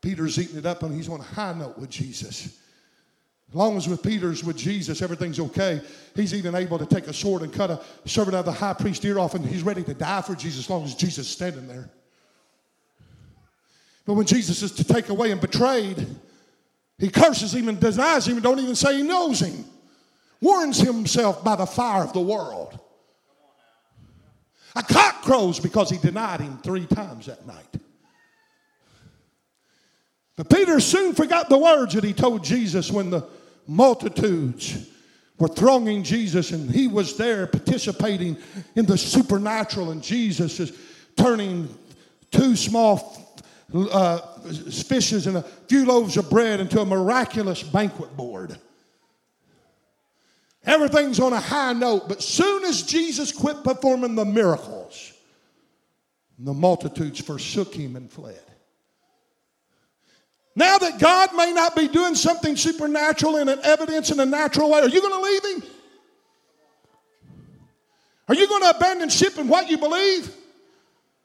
Peter's eating it up and he's on a high note with Jesus. As long as with Peter's with Jesus, everything's okay. He's even able to take a sword and cut a servant of the high priest ear off, and he's ready to die for Jesus as long as Jesus is standing there. But when Jesus is to take away and betrayed, he curses him and denies him and don't even say he knows him. Warns himself by the fire of the world. A cock crows because he denied him three times that night. But Peter soon forgot the words that he told Jesus when the multitudes were thronging Jesus and he was there participating in the supernatural, and Jesus is turning two small uh, fishes and a few loaves of bread into a miraculous banquet board. Everything's on a high note, but soon as Jesus quit performing the miracles, the multitudes forsook him and fled. Now that God may not be doing something supernatural in an evidence in a natural way, are you going to leave him? Are you going to abandon ship in what you believe?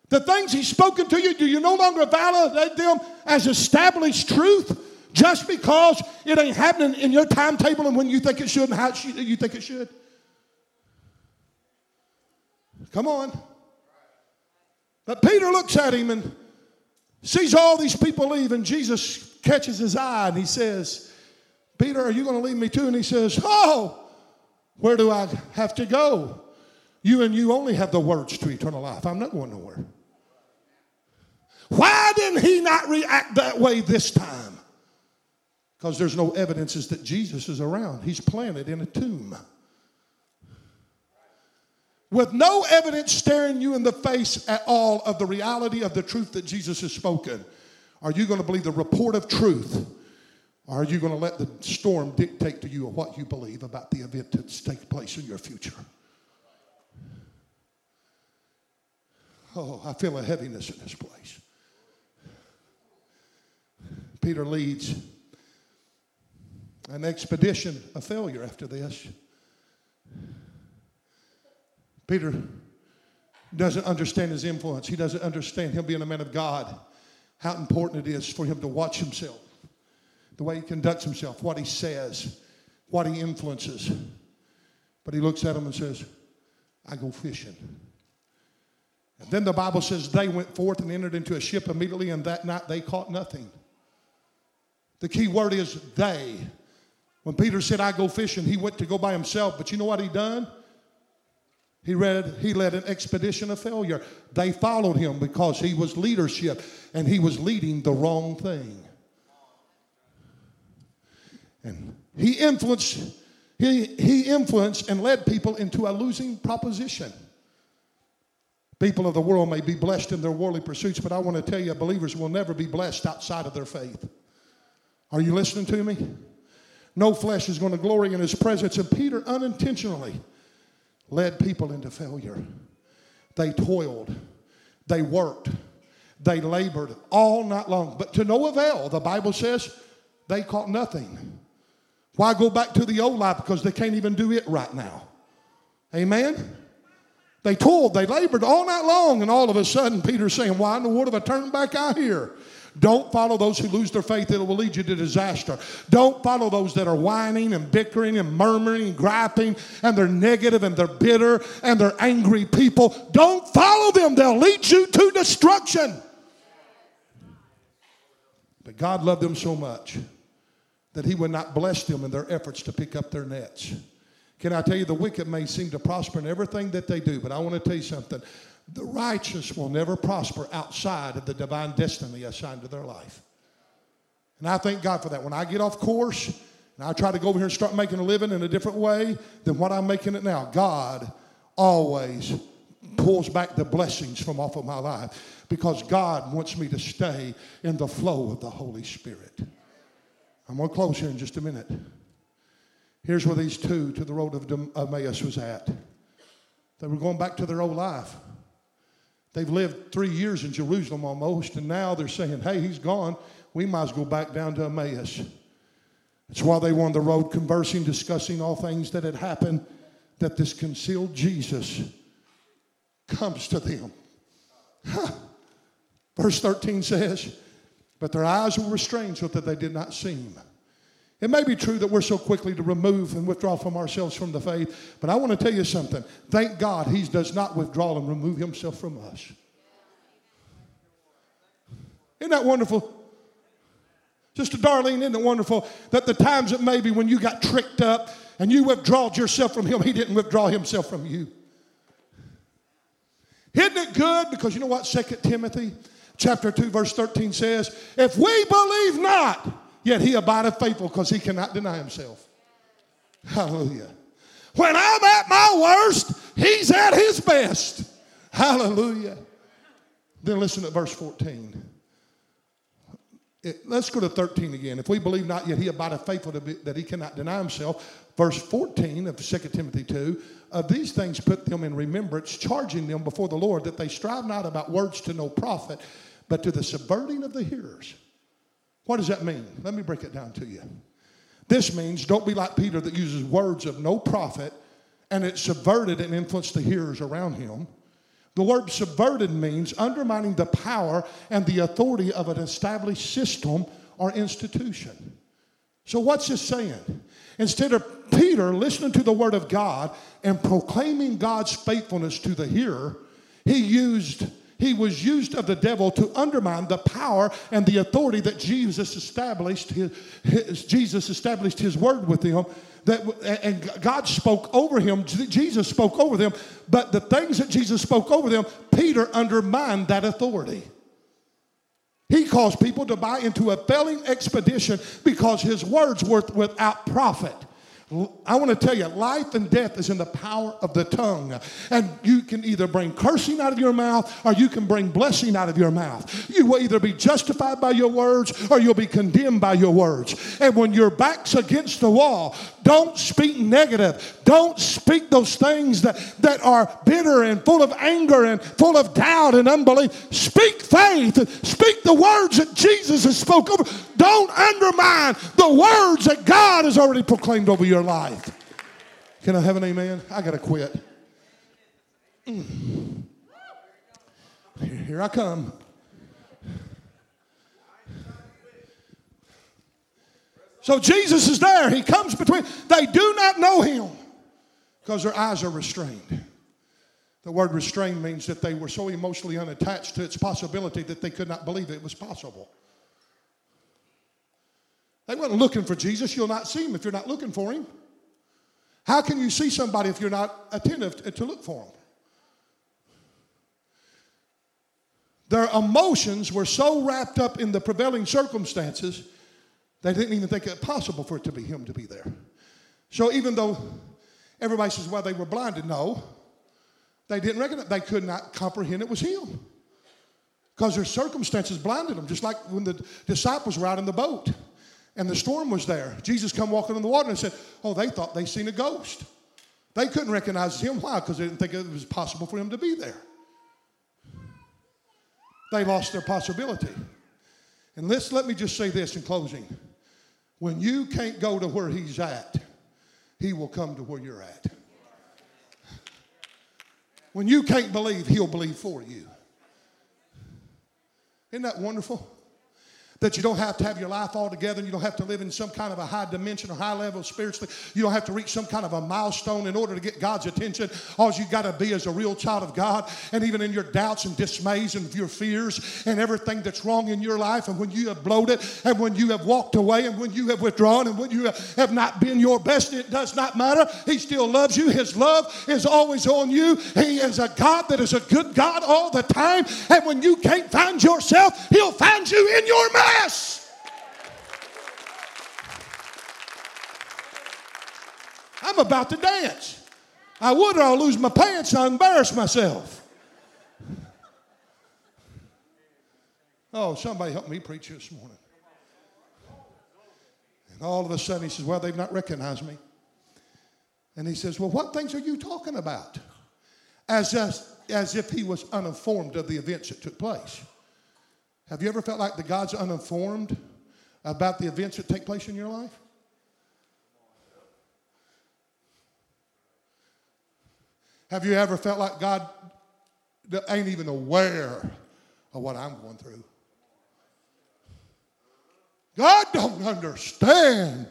The things he's spoken to you, do you no longer validate them as established truth just because it ain't happening in your timetable and when you think it should and how you think it should? Come on. But Peter looks at him and sees all these people leave, and Jesus catches his eye and he says, Peter, are you going to leave me too? And he says, Oh, where do I have to go? You and you only have the words to eternal life. I'm not going nowhere. Why didn't he not react that way this time? Because there's no evidences that Jesus is around. He's planted in a tomb. With no evidence staring you in the face at all of the reality of the truth that Jesus has spoken, are you going to believe the report of truth? Or are you going to let the storm dictate to you what you believe about the event that's taking place in your future? Oh, I feel a heaviness in this place. Peter leads an expedition, a failure after this. Peter doesn't understand his influence. He doesn't understand him being a man of God, how important it is for him to watch himself, the way he conducts himself, what he says, what he influences. But he looks at him and says, I go fishing. And then the Bible says they went forth and entered into a ship immediately, and that night they caught nothing. The key word is they. When Peter said, I go fishing, he went to go by himself. But you know what he done? He, read, he led an expedition of failure. They followed him because he was leadership and he was leading the wrong thing. And he influenced, he, he influenced and led people into a losing proposition. People of the world may be blessed in their worldly pursuits, but I want to tell you, believers will never be blessed outside of their faith. Are you listening to me? No flesh is going to glory in his presence. And Peter unintentionally led people into failure. They toiled, they worked, they labored all night long, but to no avail. The Bible says they caught nothing. Why go back to the old life? Because they can't even do it right now. Amen? They toiled, they labored all night long, and all of a sudden Peter's saying, Why in the world have I turned back out here? Don't follow those who lose their faith, it will lead you to disaster. Don't follow those that are whining and bickering and murmuring and griping and they're negative and they're bitter and they're angry people. Don't follow them, they'll lead you to destruction. But God loved them so much that He would not bless them in their efforts to pick up their nets. Can I tell you, the wicked may seem to prosper in everything that they do, but I want to tell you something. The righteous will never prosper outside of the divine destiny assigned to their life. And I thank God for that. When I get off course and I try to go over here and start making a living in a different way than what I'm making it now, God always pulls back the blessings from off of my life because God wants me to stay in the flow of the Holy Spirit. I'm going to close here in just a minute. Here's where these two to the road of Emmaus was at. They were going back to their old life. They've lived three years in Jerusalem almost, and now they're saying, hey, he's gone. We might as well go back down to Emmaus. That's why they were on the road conversing, discussing all things that had happened, that this concealed Jesus comes to them. Verse 13 says, But their eyes were restrained so that they did not see him. It may be true that we're so quickly to remove and withdraw from ourselves from the faith, but I want to tell you something. Thank God he does not withdraw and remove himself from us. Isn't that wonderful? Sister Darlene, isn't it wonderful that the times that maybe when you got tricked up and you withdrawed yourself from him, he didn't withdraw himself from you. Isn't it good? Because you know what 2 Timothy chapter 2, verse 13 says? If we believe not, Yet he abideth faithful because he cannot deny himself. Hallelujah. When I'm at my worst, he's at his best. Hallelujah. Then listen to verse 14. It, let's go to 13 again. If we believe not, yet he abideth faithful be, that he cannot deny himself. Verse 14 of 2 Timothy 2 of these things put them in remembrance, charging them before the Lord that they strive not about words to no profit, but to the subverting of the hearers. What does that mean? Let me break it down to you. This means don't be like Peter that uses words of no profit and it subverted and influenced the hearers around him. The word subverted means undermining the power and the authority of an established system or institution. So, what's this saying? Instead of Peter listening to the word of God and proclaiming God's faithfulness to the hearer, he used he was used of the devil to undermine the power and the authority that Jesus established his, his, Jesus established his word with him that and God spoke over him. Jesus spoke over them but the things that Jesus spoke over them Peter undermined that authority. He caused people to buy into a failing expedition because his words were without profit I want to tell you, life and death is in the power of the tongue. And you can either bring cursing out of your mouth or you can bring blessing out of your mouth. You will either be justified by your words or you'll be condemned by your words. And when your back's against the wall, don't speak negative. Don't speak those things that, that are bitter and full of anger and full of doubt and unbelief. Speak faith. Speak the words that Jesus has spoken over. Don't undermine the words that God has already proclaimed over your life. Can I have an amen? I got to quit. Mm. Here I come. So Jesus is there. He comes between. They do not know him because their eyes are restrained. The word restrained means that they were so emotionally unattached to its possibility that they could not believe it was possible. They weren't looking for Jesus. You'll not see him if you're not looking for him. How can you see somebody if you're not attentive to look for him? Their emotions were so wrapped up in the prevailing circumstances, they didn't even think it possible for it to be him to be there. So even though everybody says, well, they were blinded, no, they didn't recognize, they could not comprehend it was him. Because their circumstances blinded them, just like when the disciples were out in the boat and the storm was there. Jesus come walking on the water and said, Oh, they thought they seen a ghost. They couldn't recognize him. Why? Because they didn't think it was possible for him to be there. They lost their possibility. And let's let me just say this in closing. When you can't go to where he's at, he will come to where you're at. When you can't believe, he'll believe for you. Isn't that wonderful? That you don't have to have your life all together and you don't have to live in some kind of a high dimension or high level spiritually. You don't have to reach some kind of a milestone in order to get God's attention. All you got to be is a real child of God. And even in your doubts and dismays and your fears and everything that's wrong in your life, and when you have bloated and when you have walked away and when you have withdrawn and when you have not been your best, it does not matter. He still loves you. His love is always on you. He is a God that is a good God all the time. And when you can't find yourself, He'll find you in your mouth. Yes. I'm about to dance. I would or I'll lose my pants I'll embarrass myself. Oh, somebody help me preach this morning. And all of a sudden he says, Well, they've not recognized me. And he says, Well, what things are you talking about? As, as, as if he was uninformed of the events that took place. Have you ever felt like the God's uninformed about the events that take place in your life? Have you ever felt like God ain't even aware of what I'm going through? God don't understand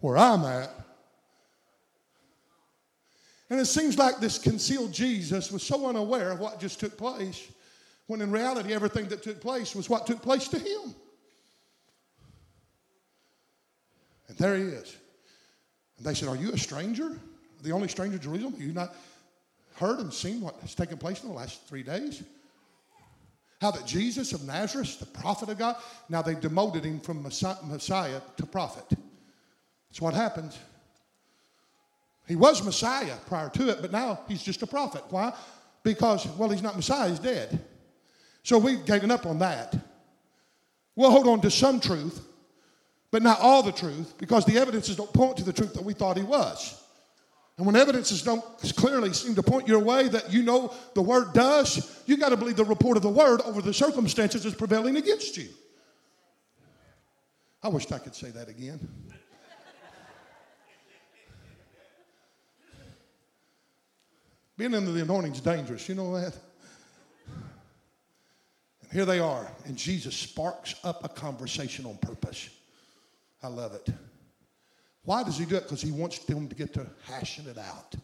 where I'm at. And it seems like this concealed Jesus was so unaware of what just took place when in reality, everything that took place was what took place to him. And there he is. And they said, Are you a stranger? The only stranger in Jerusalem? Have you not heard and seen what has taken place in the last three days? How that Jesus of Nazareth, the prophet of God, now they demoted him from Messiah to prophet. That's what happens. He was Messiah prior to it, but now he's just a prophet. Why? Because, well, he's not Messiah, he's dead. So we've given up on that. We'll hold on to some truth, but not all the truth, because the evidences don't point to the truth that we thought he was. And when evidences don't clearly seem to point your way that you know the word does, you got to believe the report of the word over the circumstances that's prevailing against you. I wish I could say that again. Being under the anointing is dangerous. You know that? And here they are, and Jesus sparks up a conversation on purpose. I love it. Why does he do it? Because he wants them to get to hashing it out.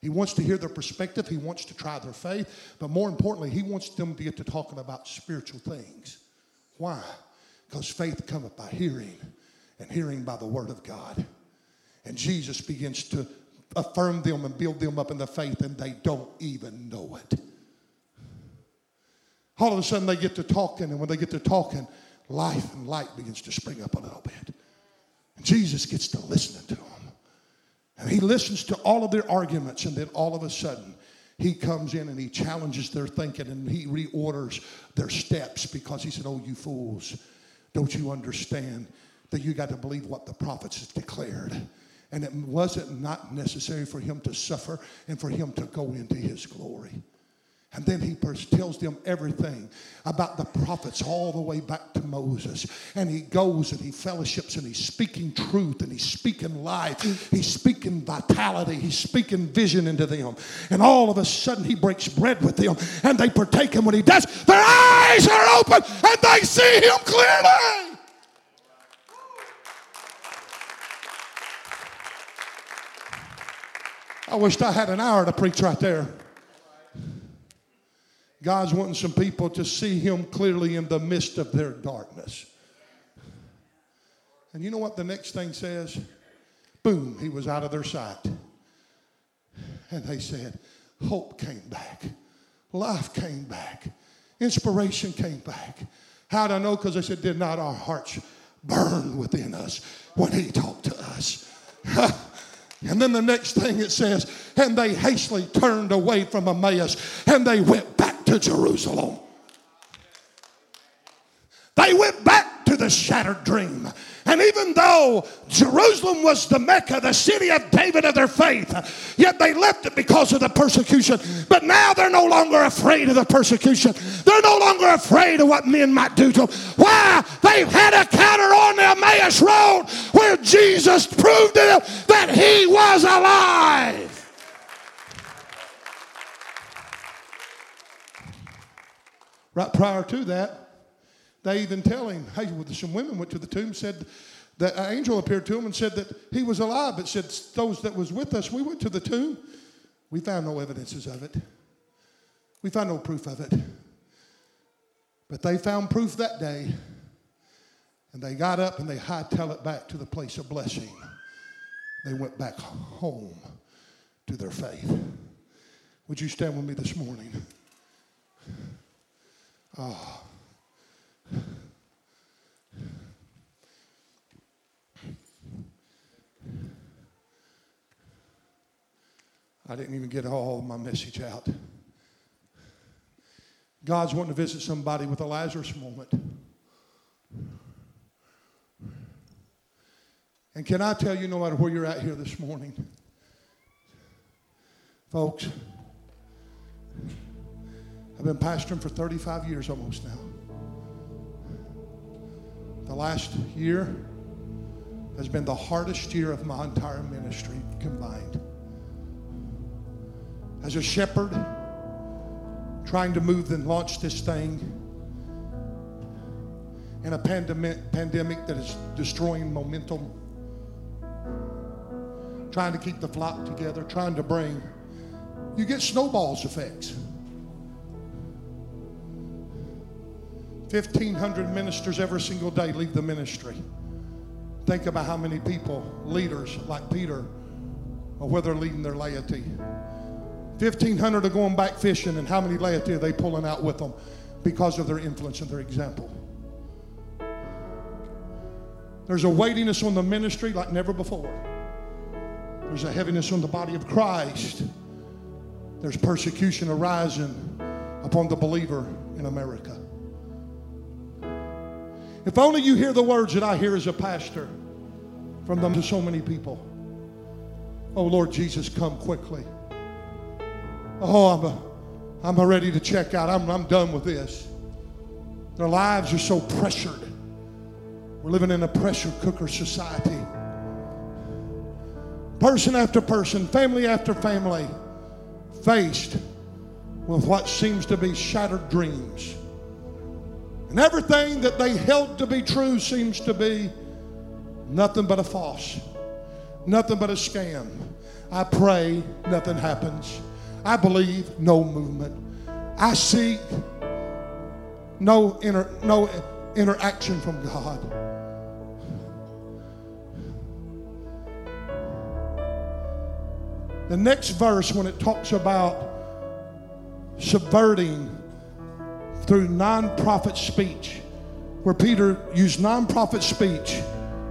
He wants to hear their perspective. He wants to try their faith. But more importantly, he wants them to get to talking about spiritual things. Why? Because faith cometh by hearing, and hearing by the word of God. And Jesus begins to affirm them and build them up in the faith, and they don't even know it. All of a sudden, they get to talking, and when they get to talking, life and light begins to spring up a little bit. And Jesus gets to listening to them. And he listens to all of their arguments, and then all of a sudden, he comes in and he challenges their thinking and he reorders their steps because he said, Oh, you fools, don't you understand that you got to believe what the prophets have declared? And it wasn't not necessary for him to suffer and for him to go into his glory. And then he tells them everything about the prophets all the way back to Moses. And he goes and he fellowships and he's speaking truth and he's speaking life. He's speaking vitality. He's speaking vision into them. And all of a sudden he breaks bread with them and they partake. And when he does, their eyes are open and they see him clearly. I wished I had an hour to preach right there. God's wanting some people to see Him clearly in the midst of their darkness. And you know what the next thing says? Boom, he was out of their sight. And they said, Hope came back, life came back, inspiration came back. How do I know? Because they said, Did not our hearts burn within us when He talked to us? *laughs* And then the next thing it says, and they hastily turned away from Emmaus and they went back to Jerusalem. They went back to the shattered dream. And even though Jerusalem was the Mecca, the city of David of their faith, yet they left it because of the persecution. But now they're no longer afraid of the persecution. They're no longer afraid of what men might do to them. Why? They've had a counter on the Emmaus Road where Jesus proved to them that he was alive. Right prior to that, they even tell him, hey, some women went to the tomb, said that an angel appeared to him and said that he was alive, but said those that was with us, we went to the tomb. We found no evidences of it. We found no proof of it. But they found proof that day. And they got up and they hightailed it back to the place of blessing. They went back home to their faith. Would you stand with me this morning? Oh. I didn't even get all my message out. God's wanting to visit somebody with a Lazarus moment. And can I tell you, no matter where you're at here this morning, folks, I've been pastoring for 35 years almost now. The last year has been the hardest year of my entire ministry combined. As a shepherd, trying to move and launch this thing in a pandemic, pandemic that is destroying momentum, trying to keep the flock together, trying to bring, you get snowballs effects. 1,500 ministers every single day leave the ministry. Think about how many people, leaders like Peter, or where they're leading their laity. 1,500 are going back fishing, and how many laity are they pulling out with them because of their influence and their example? There's a weightiness on the ministry like never before. There's a heaviness on the body of Christ. There's persecution arising upon the believer in America. If only you hear the words that I hear as a pastor from them to so many people. Oh, Lord Jesus, come quickly. Oh, I'm, I'm ready to check out. I'm, I'm done with this. Their lives are so pressured. We're living in a pressure cooker society. Person after person, family after family, faced with what seems to be shattered dreams And everything that they held to be true seems to be nothing but a false, nothing but a scam. I pray, nothing happens. I believe, no movement. I seek, no, inter, no interaction from God. The next verse, when it talks about subverting through non profit speech, where Peter used non profit speech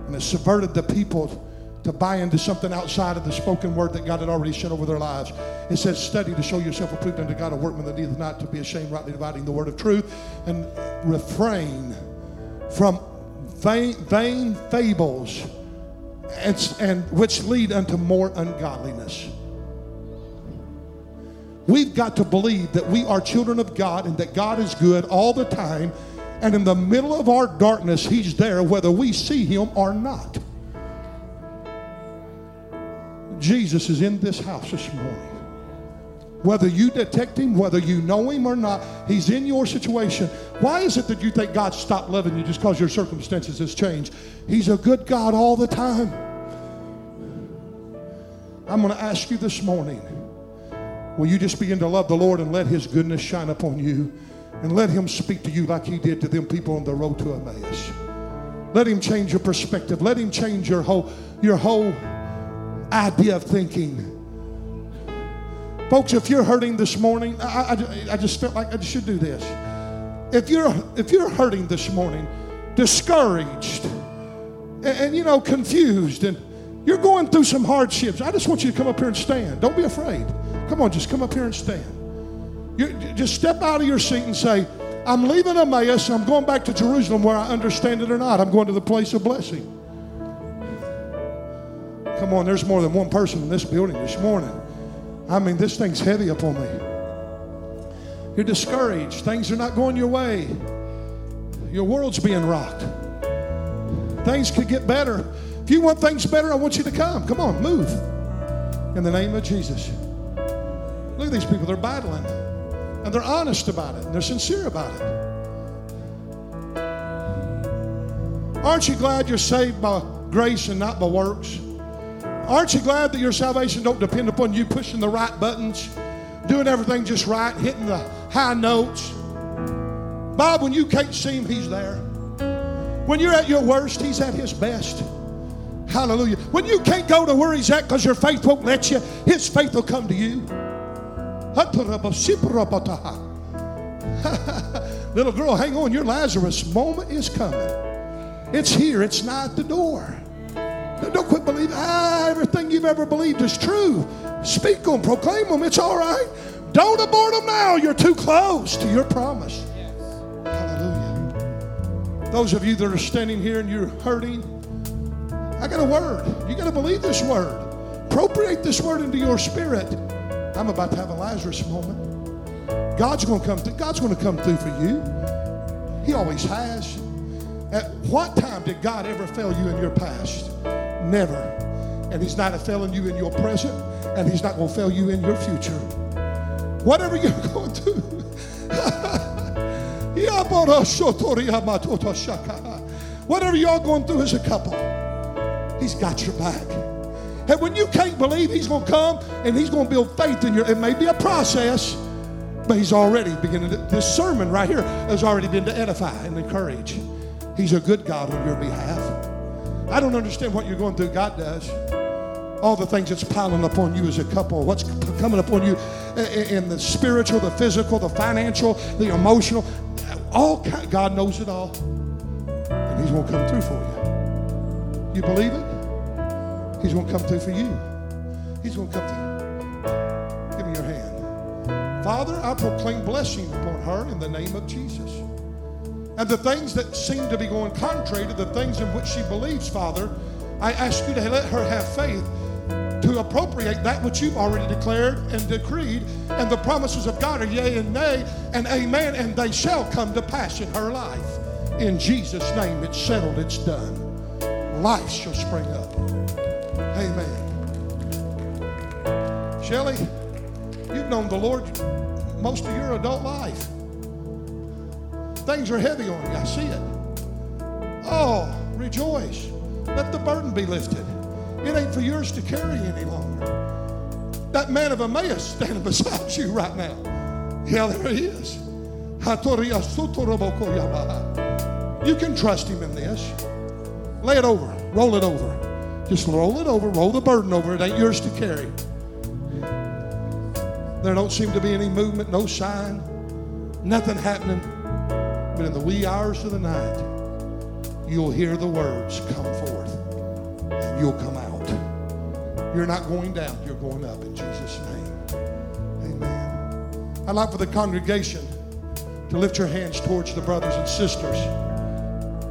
and it subverted the people to buy into something outside of the spoken word that God had already sent over their lives. It says, Study to show yourself approved unto God, a workman that needeth not to be ashamed, rightly dividing the word of truth, and refrain from vain, vain fables and, and which lead unto more ungodliness. We've got to believe that we are children of God and that God is good all the time. And in the middle of our darkness, He's there whether we see Him or not. Jesus is in this house this morning. Whether you detect him, whether you know him or not, he's in your situation. Why is it that you think God stopped loving you just because your circumstances has changed? He's a good God all the time. I'm going to ask you this morning will you just begin to love the Lord and let his goodness shine upon you and let him speak to you like he did to them people on the road to Emmaus? Let him change your perspective. Let him change your whole, your whole idea of thinking. Folks, if you're hurting this morning, I, I, I just felt like I should do this. If you're, if you're hurting this morning, discouraged, and, and you know, confused, and you're going through some hardships, I just want you to come up here and stand. Don't be afraid. Come on, just come up here and stand. You, just step out of your seat and say, I'm leaving Emmaus. I'm going back to Jerusalem where I understand it or not. I'm going to the place of blessing. Come on, there's more than one person in this building this morning. I mean, this thing's heavy upon me. You're discouraged. Things are not going your way. Your world's being rocked. Things could get better. If you want things better, I want you to come. Come on, move. In the name of Jesus. Look at these people. They're battling. And they're honest about it. And they're sincere about it. Aren't you glad you're saved by grace and not by works? Aren't you glad that your salvation don't depend upon you pushing the right buttons, doing everything just right, hitting the high notes? Bob, when you can't see him, he's there. When you're at your worst, he's at his best. Hallelujah. When you can't go to where he's at because your faith won't let you, his faith will come to you. *laughs* Little girl, hang on. Your Lazarus moment is coming. It's here, it's not the door. Don't quit believing. Ah, everything you've ever believed is true. Speak them, proclaim them. It's all right. Don't abort them now. You're too close to your promise. Hallelujah. Those of you that are standing here and you're hurting, I got a word. You got to believe this word. Appropriate this word into your spirit. I'm about to have a Lazarus moment. God's going to come through. God's going to come through for you. He always has. At what time did God ever fail you in your past? Never. And He's not failing you in your present, and He's not going to fail you in your future. Whatever you're *laughs* going through. *laughs* Whatever y'all going through as a couple, He's got your back. And when you can't believe, He's going to come and He's going to build faith in you. It may be a process, but He's already beginning. To, this sermon right here has already been to edify and encourage. He's a good God on your behalf. I don't understand what you're going through. God does. All the things that's piling upon you as a couple, what's coming upon you eh, eh, in the spiritual, the physical, the financial, the emotional. All God knows it all. And He's going to come through for you. You believe it? He's going to come through for you. He's going to come through. Give me your hand. Father, I proclaim blessing upon her in the name of Jesus. And the things that seem to be going contrary to the things in which she believes, Father, I ask you to let her have faith to appropriate that which you've already declared and decreed. And the promises of God are yea and nay and amen, and they shall come to pass in her life. In Jesus' name, it's settled, it's done. Life shall spring up. Amen. Shelley, you've known the Lord most of your adult life. Things are heavy on you. I see it. Oh, rejoice. Let the burden be lifted. It ain't for yours to carry any longer. That man of Emmaus standing *laughs* beside you right now. Yeah, there he is. You can trust him in this. Lay it over, roll it over. Just roll it over, roll the burden over. It ain't yours to carry. There don't seem to be any movement, no sign, nothing happening. But in the wee hours of the night, you'll hear the words come forth and you'll come out. You're not going down, you're going up in Jesus' name. Amen. I'd like for the congregation to lift your hands towards the brothers and sisters.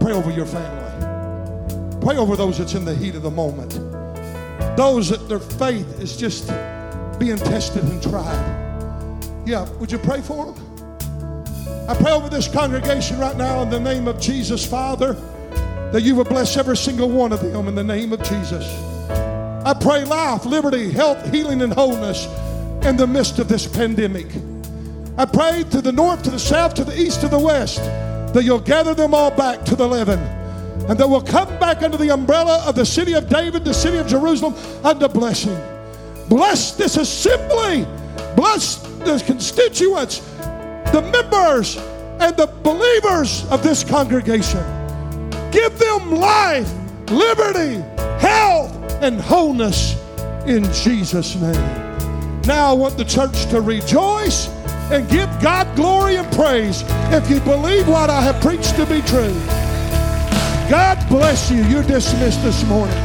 Pray over your family. Pray over those that's in the heat of the moment. Those that their faith is just being tested and tried. Yeah, would you pray for them? I pray over this congregation right now in the name of Jesus, Father, that you would bless every single one of them in the name of Jesus. I pray life, liberty, health, healing, and wholeness in the midst of this pandemic. I pray to the north, to the south, to the east, to the west, that you'll gather them all back to the leaven and that will come back under the umbrella of the city of David, the city of Jerusalem, under blessing. Bless this assembly. Bless the constituents, the members, and the believers of this congregation. Give them life, liberty, health, and wholeness in Jesus' name. Now I want the church to rejoice and give God glory and praise if you believe what I have preached to be true. God bless you. You're dismissed this morning.